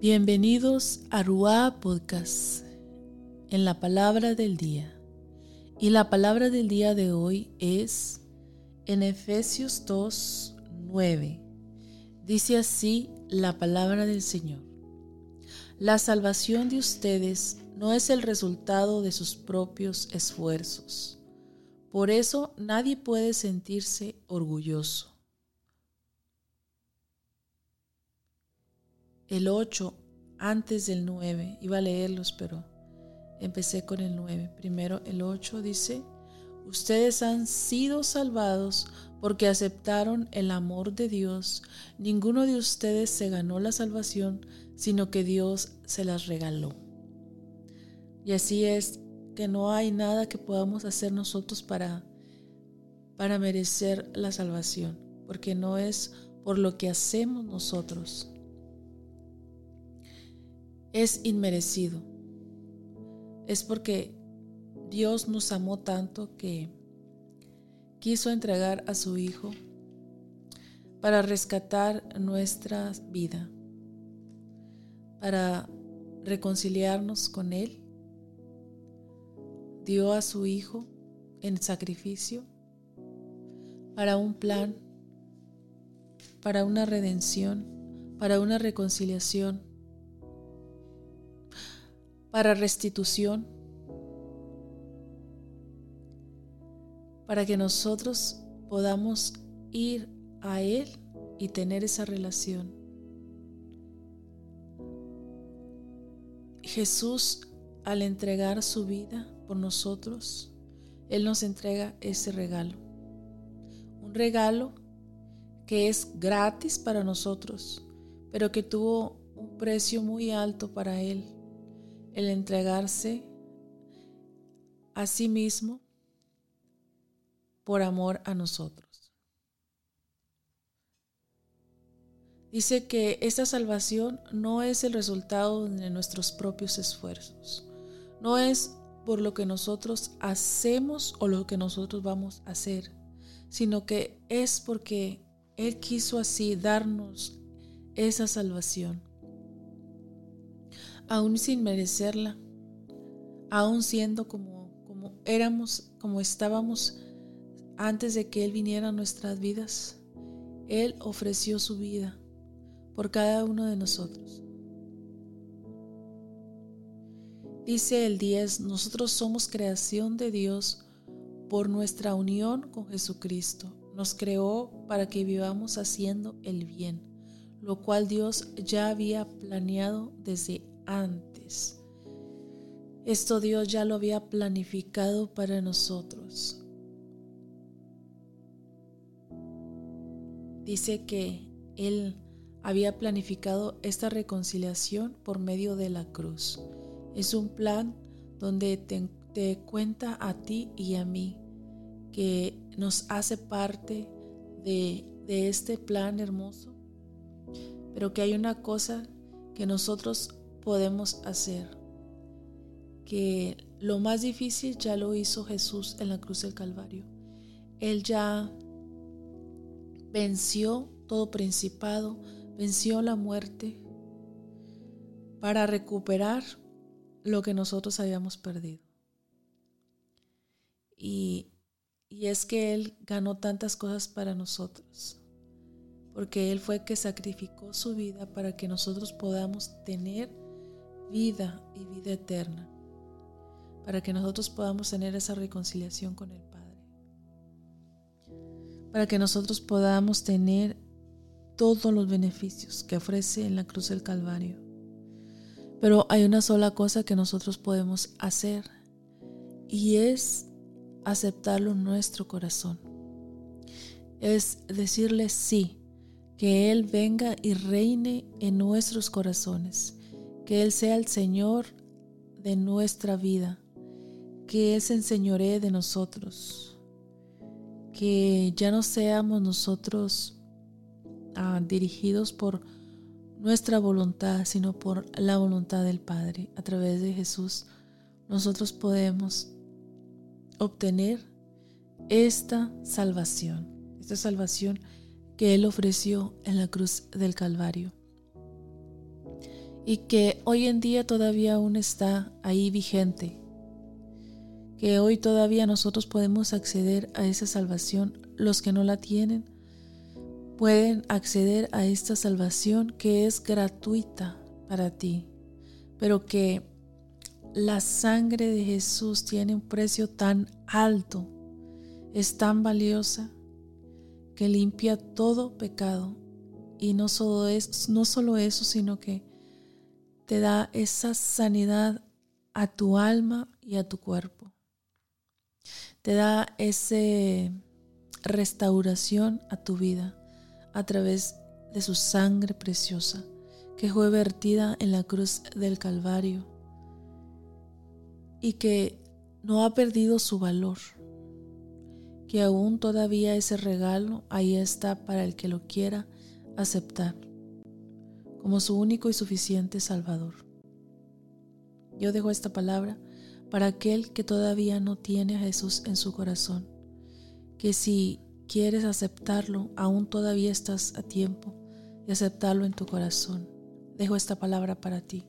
Bienvenidos a Ruá Podcast en la palabra del día. Y la palabra del día de hoy es en Efesios 2, 9. Dice así la palabra del Señor. La salvación de ustedes no es el resultado de sus propios esfuerzos. Por eso nadie puede sentirse orgulloso. El 8 antes del 9. Iba a leerlos, pero empecé con el 9. Primero el 8 dice, ustedes han sido salvados porque aceptaron el amor de Dios. Ninguno de ustedes se ganó la salvación, sino que Dios se las regaló. Y así es que no hay nada que podamos hacer nosotros para para merecer la salvación, porque no es por lo que hacemos nosotros, es inmerecido. Es porque Dios nos amó tanto que quiso entregar a su Hijo para rescatar nuestra vida, para reconciliarnos con Él. Dio a su Hijo en sacrificio para un plan, para una redención, para una reconciliación para restitución, para que nosotros podamos ir a Él y tener esa relación. Jesús, al entregar su vida por nosotros, Él nos entrega ese regalo. Un regalo que es gratis para nosotros, pero que tuvo un precio muy alto para Él el entregarse a sí mismo por amor a nosotros. Dice que esta salvación no es el resultado de nuestros propios esfuerzos, no es por lo que nosotros hacemos o lo que nosotros vamos a hacer, sino que es porque Él quiso así darnos esa salvación aún sin merecerla, aún siendo como, como éramos, como estábamos antes de que Él viniera a nuestras vidas. Él ofreció su vida por cada uno de nosotros. Dice el 10, nosotros somos creación de Dios por nuestra unión con Jesucristo. Nos creó para que vivamos haciendo el bien, lo cual Dios ya había planeado desde antes. Esto Dios ya lo había planificado para nosotros. Dice que Él había planificado esta reconciliación por medio de la cruz. Es un plan donde te, cuenta a ti y a mí que nos hace parte de este plan hermoso, pero que hay una cosa que nosotros podemos hacer. Que lo más difícil ya lo hizo Jesús en la cruz del Calvario. Él ya venció todo principado, venció la muerte para recuperar lo que nosotros habíamos perdido. Y, y es que Él ganó tantas cosas para nosotros porque Él fue que sacrificó su vida para que nosotros podamos tener vida y vida eterna, para que nosotros podamos tener esa reconciliación con el Padre, para que nosotros podamos tener todos los beneficios que ofrece en la cruz del Calvario. Pero hay una sola cosa que nosotros podemos hacer y es aceptarlo en nuestro corazón. Es decirle sí, que Él venga y reine en nuestros corazones que Él sea el Señor de nuestra vida, que Él se enseñoree de nosotros, que ya no seamos nosotros ah, dirigidos por nuestra voluntad, sino por la voluntad del Padre. A través de Jesús nosotros podemos obtener esta salvación, esta salvación que Él ofreció en la cruz del Calvario. Y que hoy en día todavía aún está ahí vigente, que hoy todavía nosotros podemos acceder a esa salvación, los que no la tienen pueden acceder a esta salvación que es gratuita para ti, pero que la sangre de Jesús tiene un precio tan alto, es tan valiosa, que limpia todo pecado. Y no solo, no solo eso, sino que te da esa sanidad a tu alma y a tu cuerpo. Te da esa restauración a tu vida a través de su sangre preciosa que fue vertida en la cruz del Calvario y que no ha perdido su valor, que aún todavía ese regalo ahí está para el que lo quiera aceptar como su único y suficiente Salvador. Yo dejo esta palabra para aquel que todavía no tiene a Jesús en su corazón, que si quieres aceptarlo, aún todavía estás a tiempo de aceptarlo en tu corazón. Dejo esta palabra para ti,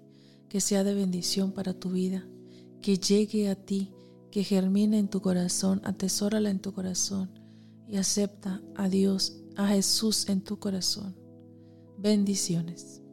que sea de bendición para tu vida que llegue a ti, que germine en tu corazón, atesórala en tu corazón y acepta a Dios, a Jesús en tu corazón. Bendiciones.